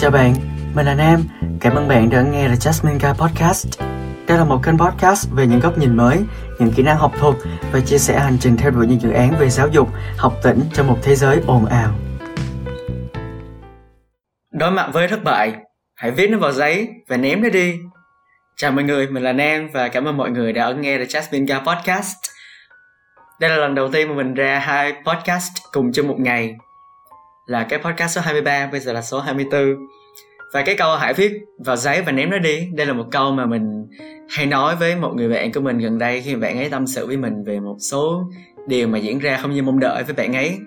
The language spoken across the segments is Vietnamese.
Chào bạn, mình là Nam. Cảm ơn bạn đã nghe The Jasmine Guy Podcast. Đây là một kênh podcast về những góc nhìn mới, những kỹ năng học thuật và chia sẻ hành trình theo đuổi những dự án về giáo dục, học tỉnh trong một thế giới ồn ào. Đối mặt với thất bại, hãy viết nó vào giấy và ném nó đi. Chào mọi người, mình là Nam và cảm ơn mọi người đã nghe The Jasmine Guy Podcast. Đây là lần đầu tiên mà mình ra hai podcast cùng trong một ngày là cái podcast số 23 bây giờ là số 24 và cái câu hãy viết vào giấy và ném nó đi, đây là một câu mà mình hay nói với một người bạn của mình gần đây khi bạn ấy tâm sự với mình về một số điều mà diễn ra không như mong đợi với bạn ấy.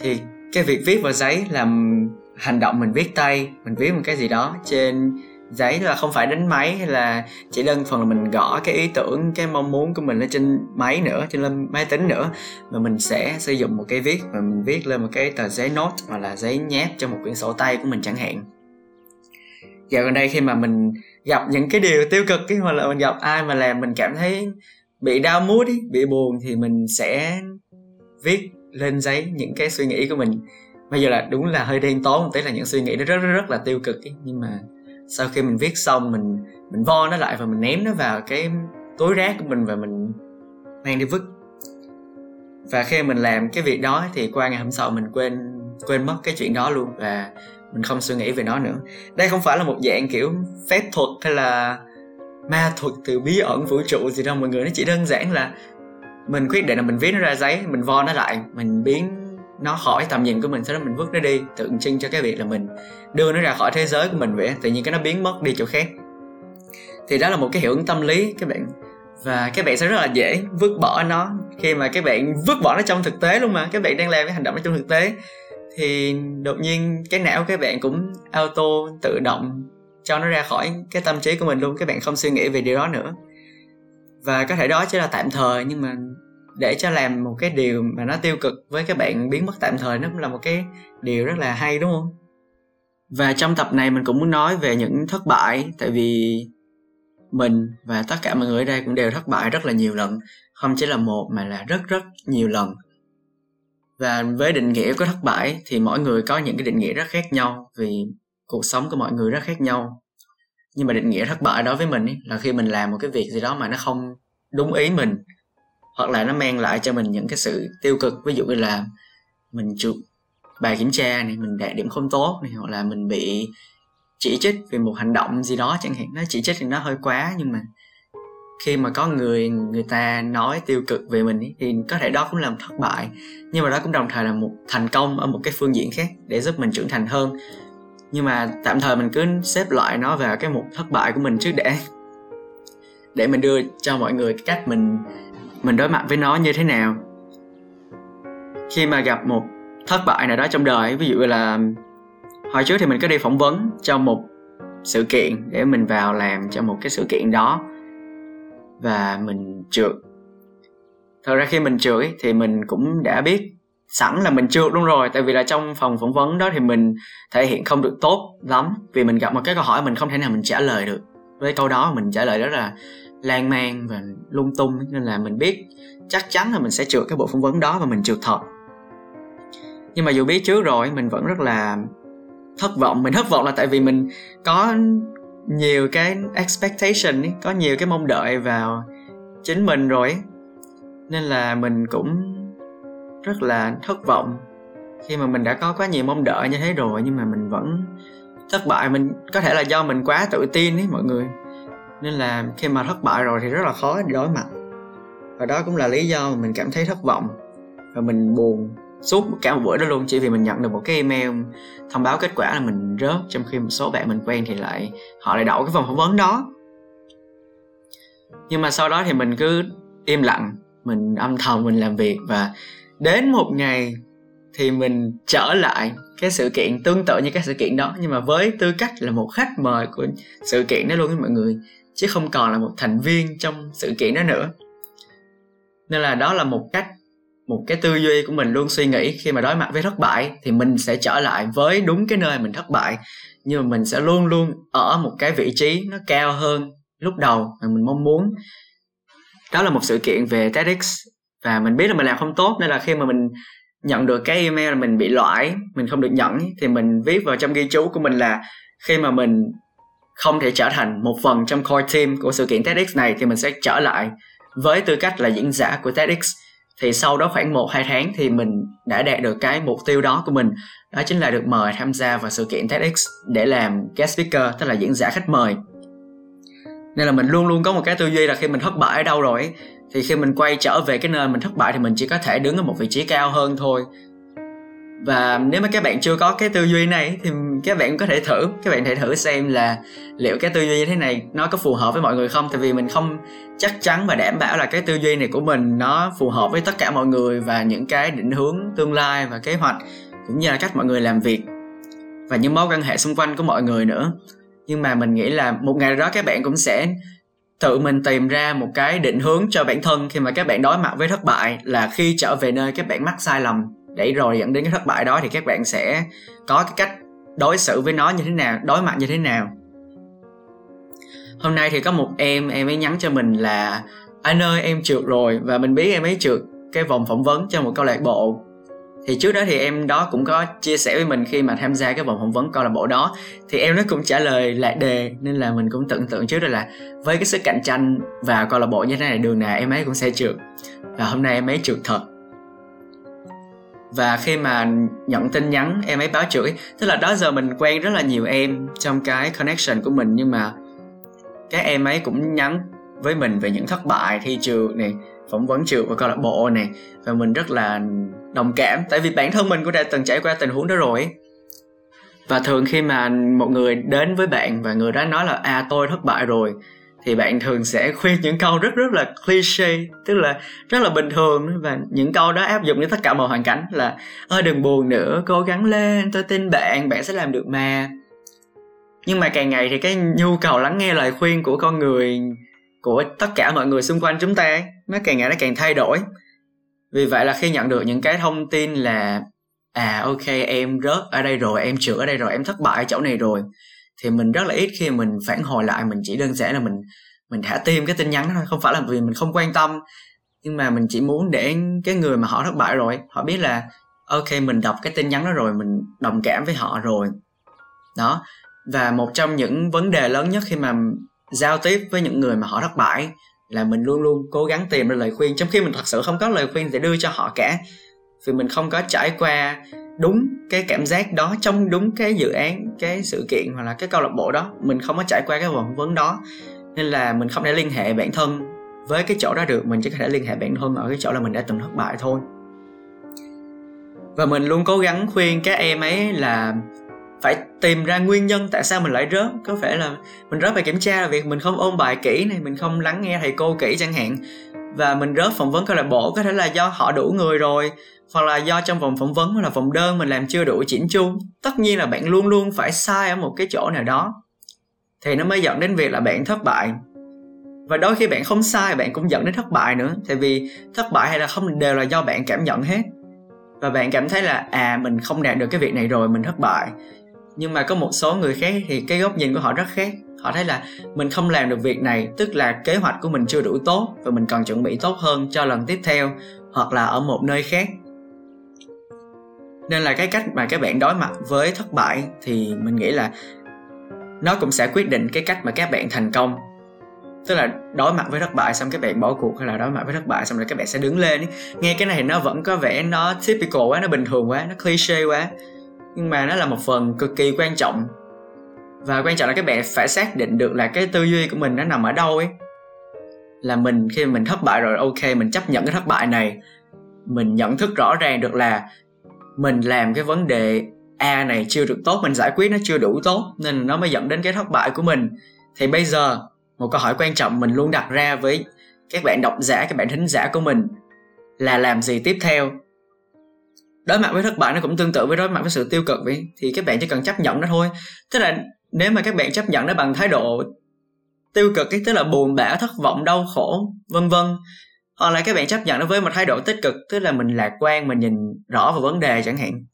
Thì cái việc viết vào giấy làm hành động mình viết tay, mình viết một cái gì đó trên Dạ, giấy là không phải đánh máy hay là chỉ đơn thuần là mình gõ cái ý tưởng cái mong muốn của mình lên trên máy nữa trên lên máy tính nữa. Mà mình sẽ sử dụng một cái viết và mình viết lên một cái tờ giấy note hoặc là giấy nháp cho một quyển sổ tay của mình chẳng hạn. Dạo gần đây khi mà mình gặp những cái điều tiêu cực cái hoặc là mình gặp ai mà làm mình cảm thấy bị đau mút ý, bị buồn thì mình sẽ viết lên giấy những cái suy nghĩ của mình. Bây giờ là đúng là hơi đen tối một tí là những suy nghĩ nó rất rất rất là tiêu cực ý. nhưng mà sau khi mình viết xong, mình mình vo nó lại và mình ném nó vào cái túi rác của mình và mình mang đi vứt. Và khi mình làm cái việc đó thì qua ngày hôm sau mình quên quên mất cái chuyện đó luôn và mình không suy nghĩ về nó nữa. Đây không phải là một dạng kiểu phép thuật hay là ma thuật từ bí ẩn vũ trụ gì đâu, mọi người. Nó chỉ đơn giản là mình quyết định là mình viết nó ra giấy, mình vo nó lại, mình biến nó khỏi tầm nhìn của mình, sau đó mình vứt nó đi, tượng trưng cho cái việc là mình đưa nó ra khỏi thế giới của mình vậy tự nhiên cái nó biến mất đi chỗ khác. Thì đó là một cái hiệu ứng tâm lý các bạn. Và các bạn sẽ rất là dễ vứt bỏ nó. Khi mà các bạn vứt bỏ nó trong thực tế luôn mà, các bạn đang làm cái hành động đó trong thực tế, thì đột nhiên cái não các bạn cũng auto tự động cho nó ra khỏi cái tâm trí của mình luôn, các bạn không suy nghĩ về điều đó nữa. Và có thể đó chỉ là tạm thời, nhưng mà để cho làm một cái điều mà nó tiêu cực với các bạn biến mất tạm thời nó cũng là một cái điều rất là hay đúng không? Và trong tập này mình cũng muốn nói về những thất bại tại vì mình và tất cả mọi người ở đây cũng đều thất bại rất là nhiều lần không chỉ là một mà là rất rất nhiều lần. Và với định nghĩa của thất bại thì mỗi người có những cái định nghĩa rất khác nhau vì cuộc sống của mọi người rất khác nhau. Nhưng mà định nghĩa thất bại đối với mình ý, là khi mình làm một cái việc gì đó mà nó không đúng ý mình hoặc là nó mang lại cho mình những cái sự tiêu cực. Ví dụ như là mình chụp bài kiểm tra này mình đạt điểm không tốt này hoặc là mình bị chỉ trích vì một hành động gì đó chẳng hạn. Nó chỉ trích thì nó hơi quá nhưng mà khi mà có người người ta nói tiêu cực về mình ý, thì có thể đó cũng là một thất bại. Nhưng mà đó cũng đồng thời là một thành công ở một cái phương diện khác để giúp mình trưởng thành hơn. Nhưng mà tạm thời mình cứ xếp loại nó vào cái mục thất bại của mình trước để để mình đưa cho mọi người cái cách mình mình đối mặt với nó như thế nào? Khi mà gặp một thất bại nào đó trong đời, ví dụ là hồi trước thì mình có đi phỏng vấn cho một sự kiện để mình vào làm cho một cái sự kiện đó và mình trượt. Thật ra khi mình trượt thì mình cũng đã biết sẵn là mình trượt luôn rồi, tại vì là trong phòng phỏng vấn đó thì mình thể hiện không được tốt lắm vì mình gặp một cái câu hỏi mình không thể nào mình trả lời được. Với câu đó mình trả lời đó là lan man và lung tung nên là mình biết chắc chắn là mình sẽ trượt cái bộ phỏng vấn đó và mình trượt thật. Nhưng mà dù biết trước rồi mình vẫn rất là thất vọng. Mình thất vọng là tại vì mình có nhiều cái expectation ấy, có nhiều cái mong đợi vào chính mình rồi ấy. nên là mình cũng rất là thất vọng. Khi mà mình đã có quá nhiều mong đợi như thế rồi nhưng mà mình vẫn thất bại. Mình có thể là do mình quá tự tin ấy mọi người nên là khi mà thất bại rồi thì rất là khó để đối mặt. Và đó cũng là lý do mà mình cảm thấy thất vọng. Và mình buồn suốt cả một buổi đó luôn, chỉ vì mình nhận được một cái email thông báo kết quả là mình rớt, trong khi một số bạn mình quen thì lại họ lại đậu cái vòng phỏng vấn đó. Nhưng mà sau đó thì mình cứ im lặng, mình âm thầm mình làm việc và đến một ngày thì mình trở lại cái sự kiện tương tự như cái sự kiện đó, nhưng mà với tư cách là một khách mời của sự kiện đó luôn với mọi người chứ không còn là một thành viên trong sự kiện đó nữa. Nên là đó là một cách, một cái tư duy của mình luôn suy nghĩ khi mà đối mặt với thất bại, thì mình sẽ trở lại với đúng cái nơi mình thất bại. Nhưng mà mình sẽ luôn luôn ở một cái vị trí nó cao hơn lúc đầu mà mình mong muốn. Đó là một sự kiện về TEDx, và mình biết là mình làm không tốt, nên là khi mà mình nhận được cái email là mình bị loại mình không được nhận thì mình viết vào trong ghi chú của mình là khi mà mình không thể trở thành một phần trong core team của sự kiện TEDx này thì mình sẽ trở lại với tư cách là diễn giả của TEDx. Thì sau đó khoảng 1 2 tháng thì mình đã đạt được cái mục tiêu đó của mình. Đó chính là được mời tham gia vào sự kiện TEDx để làm guest speaker, tức là diễn giả khách mời. Nên là mình luôn luôn có một cái tư duy là khi mình thất bại ở đâu rồi thì khi mình quay trở về cái nơi mình thất bại thì mình chỉ có thể đứng ở một vị trí cao hơn thôi và nếu mà các bạn chưa có cái tư duy này thì các bạn có thể thử. Các bạn thể thử xem là liệu cái tư duy như thế này nó có phù hợp với mọi người không? Tại vì mình không chắc chắn và đảm bảo là cái tư duy này của mình nó phù hợp với tất cả mọi người và những cái định hướng tương lai và kế hoạch cũng như là cách mọi người làm việc và những mối quan hệ xung quanh của mọi người nữa. Nhưng mà mình nghĩ là một ngày đó các bạn cũng sẽ tự mình tìm ra một cái định hướng cho bản thân khi mà các bạn đối mặt với thất bại là khi trở về nơi các bạn mắc sai lầm để rồi dẫn đến cái thất bại đó thì các bạn sẽ có cái cách đối xử với nó như thế nào, đối mặt như thế nào. Hôm nay thì có một em em ấy nhắn cho mình là, anh ơi, em trượt rồi. Và mình biết em ấy trượt cái vòng phỏng vấn cho một câu lạc bộ. Thì trước đó thì em đó cũng có chia sẻ với mình khi mà tham gia cái vòng phỏng vấn câu lạc bộ đó. Thì em nó cũng trả lời lại đề, nên là mình cũng tưởng tượng trước đó là với cái sức cạnh tranh và câu lạc bộ như thế này, đường nào em ấy cũng sẽ trượt. Và hôm nay em ấy trượt thật và khi mà nhận tin nhắn, em ấy báo chửi. Tức là đó giờ mình quen rất là nhiều em trong cái connection của mình. Nhưng mà các em ấy cũng nhắn với mình về những thất bại, thi trường này, phỏng vấn trường và câu lạc bộ này. Và mình rất là đồng cảm. Tại vì bản thân mình cũng đã từng trải qua tình huống đó rồi. Và thường khi mà một người đến với bạn và người đó nói là à tôi thất bại rồi thì bạn thường sẽ khuyên những câu rất rất là cliché, tức là rất là bình thường. Và những câu đó áp dụng đến tất cả mọi hoàn cảnh là ơi đừng buồn nữa, cố gắng lên, tôi tin bạn bạn sẽ làm được mà. Nhưng mà càng ngày thì cái nhu cầu lắng nghe lời khuyên của con người, của tất cả mọi người xung quanh chúng ta nó càng ngày nó càng thay đổi. Vì vậy là khi nhận được những cái thông tin là à ok, em rớt ở đây rồi, em trượt ở đây rồi, em thất bại ở chỗ này rồi thì mình rất là ít khi mình phản hồi lại, mình chỉ đơn giản là mình mình thả tim cái tin nhắn đó thôi, không phải là vì mình không quan tâm. Nhưng mà mình chỉ muốn để cái người mà họ thất bại rồi, họ biết là, ok, mình đọc cái tin nhắn đó rồi, mình đồng cảm với họ rồi. Đó. Và một trong những vấn đề lớn nhất khi mà giao tiếp với những người mà họ thất bại là mình luôn luôn cố gắng tìm ra lời khuyên. Trong khi mình thật sự không có lời khuyên để đưa cho họ cả, vì mình không có trải qua đúng cái cảm giác đó trong đúng cái dự án, cái sự kiện hoặc là cái câu lạc bộ đó, mình không có trải qua cái phỏng vấn đó. Nên là mình không thể liên hệ bản thân với cái chỗ đó được, mình chỉ có thể liên hệ bản thân ở cái chỗ là mình đã từng thất bại thôi. Và mình luôn cố gắng khuyên các em ấy là phải tìm ra nguyên nhân tại sao mình lại rớt. Có phải là mình rớt bài kiểm tra là việc mình không ôn bài kỹ này, mình không lắng nghe thầy cô kỹ chẳng hạn và mình rớt phỏng vấn câu lạc bộ, có thể là do họ đủ người rồi, hoặc là do trong vòng phỏng vấn hoặc là vòng đơn mình làm chưa đủ chỉnh chu. Tất nhiên là bạn luôn luôn phải sai ở một cái chỗ nào đó. Thì nó mới dẫn đến việc là bạn thất bại. Và đôi khi bạn không sai, bạn cũng dẫn đến thất bại nữa. Tại vì thất bại hay là không đều là do bạn cảm nhận hết. Và bạn cảm thấy là à mình không đạt được cái việc này rồi, mình thất bại. Nhưng mà có một số người khác thì cái góc nhìn của họ rất khác họ thấy là mình không làm được việc này, tức là kế hoạch của mình chưa đủ tốt và mình cần chuẩn bị tốt hơn cho lần tiếp theo hoặc là ở một nơi khác. Nên là cái cách mà các bạn đối mặt với thất bại thì mình nghĩ là nó cũng sẽ quyết định cái cách mà các bạn thành công. Tức là đối mặt với thất bại xong các bạn bỏ cuộc hay là đối mặt với thất bại xong rồi các bạn sẽ đứng lên nghe cái này nó vẫn có vẻ nó typical quá, nó bình thường quá, nó cliché quá. Nhưng mà nó là một phần cực kỳ quan trọng và quan trọng là các bạn phải xác định được là cái tư duy của mình nó nằm ở đâu ấy. Là mình khi mình thất bại rồi, ok, mình chấp nhận cái thất bại này. Mình nhận thức rõ ràng được là mình làm cái vấn đề a này chưa được tốt, mình giải quyết nó chưa đủ tốt, nên nó mới dẫn đến cái thất bại của mình. Thì bây giờ, một câu hỏi quan trọng mình luôn đặt ra với các bạn độc giả, các bạn thính giả của mình là làm gì tiếp theo? Đối mặt với thất bại nó cũng tương tự với đối mặt với sự tiêu cực vậy. Thì các bạn chỉ cần chấp nhận nó thôi. Tức là nếu mà các bạn chấp nhận nó bằng thái độ tiêu cực ấy, tức là buồn bã thất vọng đau khổ vân vân hoặc là các bạn chấp nhận nó với một thái độ tích cực tức là mình lạc quan mình nhìn rõ vào vấn đề chẳng hạn.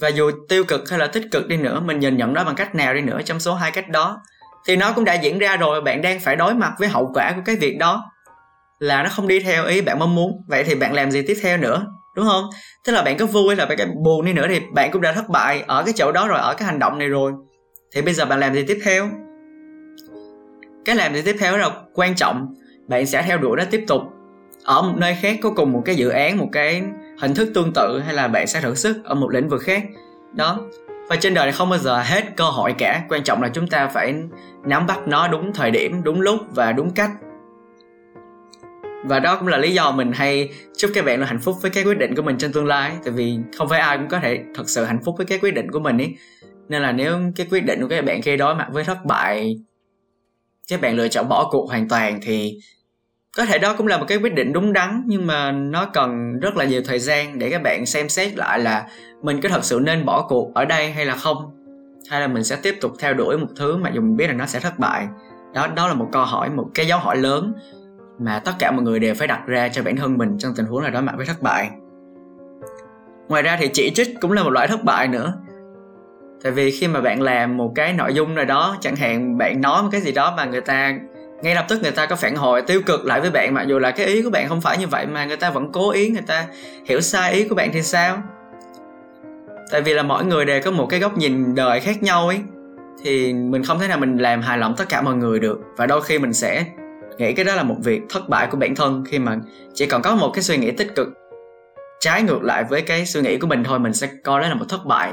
Và dù tiêu cực hay là tích cực đi nữa mình nhìn nhận nó bằng cách nào đi nữa trong số hai cách đó thì nó cũng đã diễn ra rồi bạn đang phải đối mặt với hậu quả của cái việc đó là nó không đi theo ý bạn mong muốn. Vậy thì bạn làm gì tiếp theo nữa đúng không? Tức là bạn có vui hay là bạn có buồn đi nữa thì bạn cũng đã thất bại ở cái chỗ đó rồi ở cái hành động này rồi thì bây giờ bạn làm gì tiếp theo? Cái làm gì tiếp theo là quan trọng. Bạn sẽ theo đuổi nó tiếp tục. Ở một nơi khác, có cùng một cái dự án, một cái hình thức tương tự, hay là bạn sẽ thử sức ở một lĩnh vực khác? Đó. Và trên đời này không bao giờ hết cơ hội cả. Quan trọng là chúng ta phải nắm bắt nó đúng thời điểm, đúng lúc và đúng cách. Và đó cũng là lý do mình hay chúc các bạn là hạnh phúc với cái quyết định của mình trong tương lai. Tại vì không phải ai cũng có thể thật sự hạnh phúc với cái quyết định của mình ấy nên là nếu cái quyết định của các bạn khi đối mặt với thất bại các bạn lựa chọn bỏ cuộc hoàn toàn thì có thể đó cũng là một cái quyết định đúng đắn, nhưng mà nó cần rất là nhiều thời gian để các bạn xem xét lại là mình có thật sự nên bỏ cuộc ở đây hay là không, hay là mình sẽ tiếp tục theo đuổi một thứ mà dù mình biết là nó sẽ thất bại. Đó đó là một câu hỏi, một cái dấu hỏi lớn mà tất cả mọi người đều phải đặt ra cho bản thân mình trong tình huống là đối mặt với thất bại. Ngoài ra thì chỉ trích cũng là một loại thất bại nữa tại vì khi mà bạn làm một cái nội dung nào đó, chẳng hạn bạn nói một cái gì đó mà người ta, ngay lập tức người ta có phản hồi tiêu cực lại với bạn, mặc dù là cái ý của bạn không phải như vậy mà người ta vẫn cố ý, người ta hiểu sai ý của bạn thì sao? Tại vì là mỗi người đều có một cái góc nhìn đời khác nhau ấy, thì mình không thể nào mình làm hài lòng tất cả mọi người được. Và đôi khi mình sẽ nghĩ cái đó là một việc thất bại của bản thân khi mà chỉ còn có một cái suy nghĩ tích cực trái ngược lại với cái suy nghĩ của mình thôi, mình sẽ coi đó là một thất bại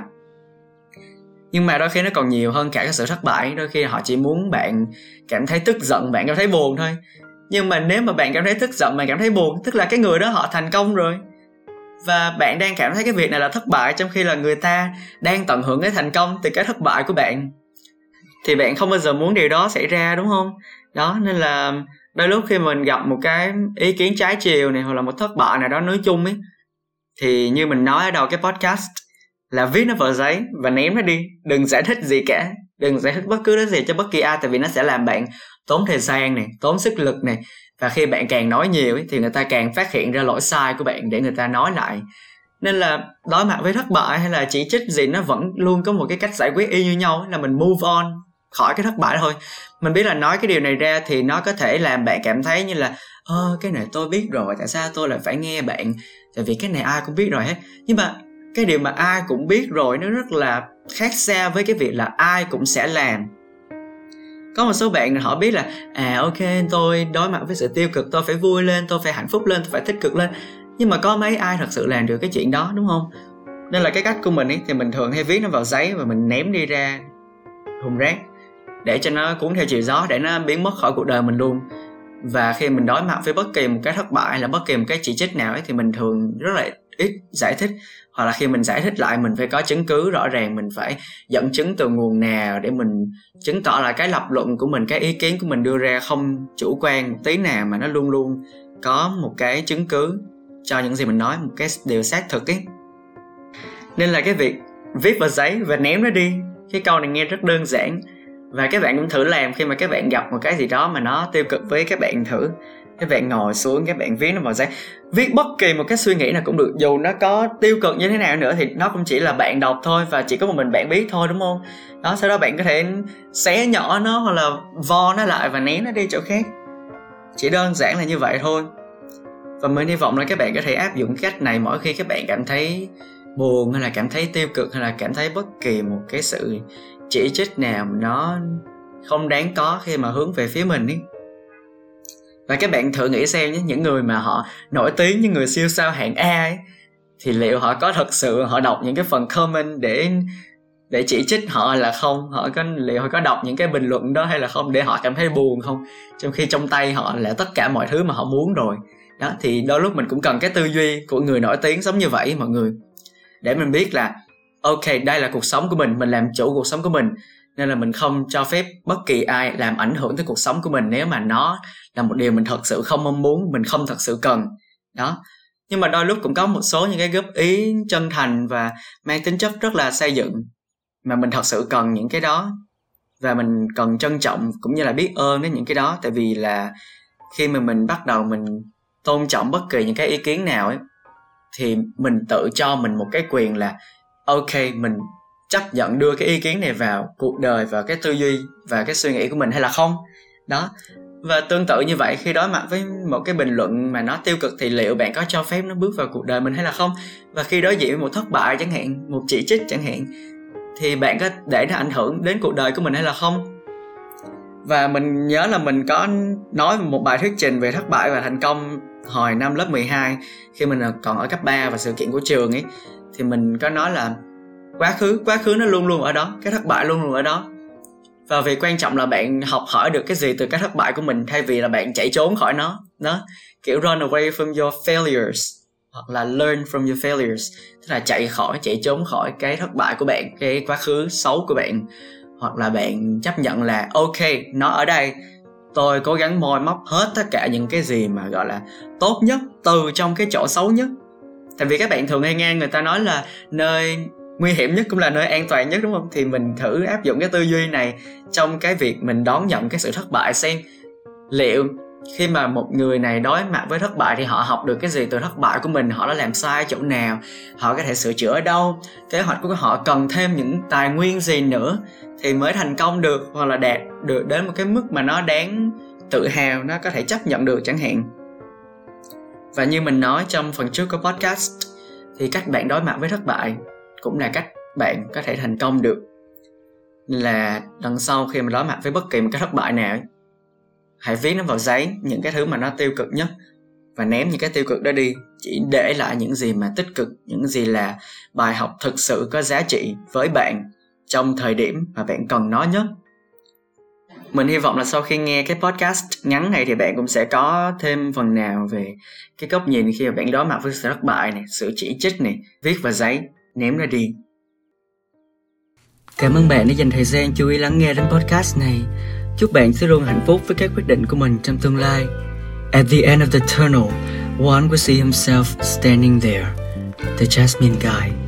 nhưng mà đôi khi nó còn nhiều hơn cả cái sự thất bại. Đôi khi họ chỉ muốn bạn cảm thấy tức giận, bạn cảm thấy buồn thôi. Nhưng mà nếu mà bạn cảm thấy tức giận, bạn cảm thấy buồn, tức là cái người đó họ thành công rồi. Và bạn đang cảm thấy cái việc này là thất bại trong khi là người ta đang tận hưởng cái thành công từ cái thất bại của bạn. Thì bạn không bao giờ muốn điều đó xảy ra, đúng không? Đó, nên là đôi lúc khi mình gặp một cái ý kiến trái chiều này hoặc là một thất bại nào đó nói chung ấy, thì như mình nói ở đầu cái podcast là viết nó vào giấy và ném nó đi. Đừng giải thích gì cả. Đừng giải thích bất cứ cái gì cho bất kỳ ai tại vì nó sẽ làm bạn tốn thời gian này tốn sức lực này. Và khi bạn càng nói nhiều ấy, thì người ta càng phát hiện ra lỗi sai của bạn để người ta nói lại. Nên là đối mặt với thất bại hay là chỉ trích gì nó vẫn luôn có một cái cách giải quyết y như nhau là mình move on khỏi cái thất bại thôi. Mình biết là nói cái điều này ra thì nó có thể làm bạn cảm thấy như là ơ cái này tôi biết rồi tại sao tôi lại phải nghe bạn? Tại vì cái này ai cũng biết rồi hết. Nhưng mà cái điều mà ai cũng biết rồi, nó rất là khác xa với cái việc là ai cũng sẽ làm. Có một số bạn họ biết là à ok, tôi đối mặt với sự tiêu cực, tôi phải vui lên, tôi phải hạnh phúc lên, tôi phải tích cực lên. Nhưng mà có mấy ai thật sự làm được cái chuyện đó, đúng không? Nên là cái cách của mình ấy, thì mình thường hay viết nó vào giấy và mình ném đi ra thùng rác để cho nó cuốn theo chiều gió, để nó biến mất khỏi cuộc đời mình luôn. Và khi mình đối mặt với bất kỳ một cái thất bại hay là bất kỳ một cái chỉ trích nào ấy, thì mình thường rất là ít giải thích. Hoặc là khi mình giải thích lại, mình phải có chứng cứ rõ ràng, mình phải dẫn chứng từ nguồn nào để mình chứng tỏ là cái lập luận của mình, cái ý kiến của mình đưa ra không chủ quan một tí nào mà nó luôn luôn có một cái chứng cứ cho những gì mình nói, một cái điều xác thực ấy. Nên là cái việc viết vào giấy và ném nó đi, cái câu này nghe rất đơn giản. Và các bạn cũng thử làm khi mà các bạn gặp một cái gì đó mà nó tiêu cực với các bạn thử các bạn ngồi xuống các bạn viết nó vào giấy. Viết bất kỳ một cái suy nghĩ nào cũng được, dù nó có tiêu cực như thế nào nữa thì nó cũng chỉ là bạn đọc thôi và chỉ có một mình bạn biết thôi, đúng không? Đó, sau đó bạn có thể xé nhỏ nó hoặc là vo nó lại và ném nó đi chỗ khác. Chỉ đơn giản là như vậy thôi. Và mình hy vọng là các bạn có thể áp dụng cách này mỗi khi các bạn cảm thấy buồn hay là cảm thấy tiêu cực hay là cảm thấy bất kỳ một cái sự chỉ trích nào nó không đáng có khi mà hướng về phía mình ấy và các bạn thử nghĩ xem nhé, những người mà họ nổi tiếng những người siêu sao hạng A ấy, thì liệu họ có thật sự họ đọc những cái phần comment để để chỉ trích họ là không? Họ có, liệu họ có đọc những cái bình luận đó hay là không để họ cảm thấy buồn không? Trong khi trong tay họ là tất cả mọi thứ mà họ muốn rồi. Đó, thì đôi lúc mình cũng cần cái tư duy của người nổi tiếng giống như vậy, mọi người. Để mình biết là, ok, đây là cuộc sống của mình mình làm chủ cuộc sống của mình nên là mình không cho phép bất kỳ ai làm ảnh hưởng tới cuộc sống của mình nếu mà nó là một điều mình thật sự không mong muốn, mình không thật sự cần. Đó. Nhưng mà đôi lúc cũng có một số những cái góp ý chân thành và mang tính chất rất là xây dựng mà mình thật sự cần những cái đó. Và mình cần trân trọng cũng như là biết ơn đến những cái đó. Tại vì là khi mà mình bắt đầu mình tôn trọng bất kỳ những cái ý kiến nào ấy, thì mình tự cho mình một cái quyền là, ok, mình chấp nhận đưa cái ý kiến này vào cuộc đời và cái tư duy và cái suy nghĩ của mình hay là không? Đó. Và tương tự như vậy, khi đối mặt với một cái bình luận mà nó tiêu cực thì liệu bạn có cho phép nó bước vào cuộc đời mình hay là không? Và khi đối diện với một thất bại chẳng hạn, một chỉ trích chẳng hạn, thì bạn có để nó ảnh hưởng đến cuộc đời của mình hay là không? Và mình nhớ là mình có nói một bài thuyết trình về thất bại và thành công hồi năm lớp 12 khi mình còn ở cấp 3 và sự kiện của trường ấy, thì mình có nói là quá khứ quá khứ nó luôn luôn ở đó, cái thất bại luôn luôn ở đó. Và việc quan trọng là bạn học hỏi được cái gì từ cái thất bại của mình, thay vì là bạn chạy trốn khỏi nó, đó. Kiểu run away from your failures, hoặc là learn from your failures, tức là chạy khỏi, chạy trốn khỏi cái thất bại của bạn, cái quá khứ xấu của bạn. Hoặc là bạn chấp nhận là, ok, nó ở đây, tôi cố gắng moi móc hết tất cả những cái gì mà, gọi là, tốt nhất, từ trong cái chỗ xấu nhất. Tại vì các bạn thường hay nghe người ta nói là, nơi nguy hiểm nhất cũng là nơi an toàn nhất, đúng không? Thì mình thử áp dụng cái tư duy này trong cái việc mình đón nhận cái sự thất bại xem liệu khi mà một người này đối mặt với thất bại thì họ học được cái gì từ thất bại của mình, họ đã làm sai chỗ nào, họ có thể sửa chữa ở đâu, kế hoạch của họ cần thêm những tài nguyên gì nữa thì mới thành công được hoặc là đạt được đến một cái mức mà nó đáng tự hào, nó có thể chấp nhận được chẳng hạn. Và như mình nói trong phần trước của podcast, thì cách bạn đối mặt với thất bại cũng là cách bạn có thể thành công được. Là lần sau khi mà đối mặt với bất kỳ một cái thất bại nào, hãy viết nó vào giấy những cái thứ mà nó tiêu cực nhất và ném những cái tiêu cực đó đi. Chỉ để lại những gì mà tích cực, những gì là bài học thực sự có giá trị với bạn trong thời điểm mà bạn cần nó nhất. Mình hy vọng là sau khi nghe cái podcast ngắn này thì bạn cũng sẽ có thêm phần nào về cái góc nhìn khi mà bạn đối mặt với sự thất bại này, sự chỉ trích này, viết vào giấy ném ra đi cảm ơn bạn đã dành thời gian chú ý lắng nghe đến podcast này. Chúc bạn sẽ luôn hạnh phúc với các quyết định của mình trong tương lai. At the end of the tunnel one will see himself standing there, the jasmine guy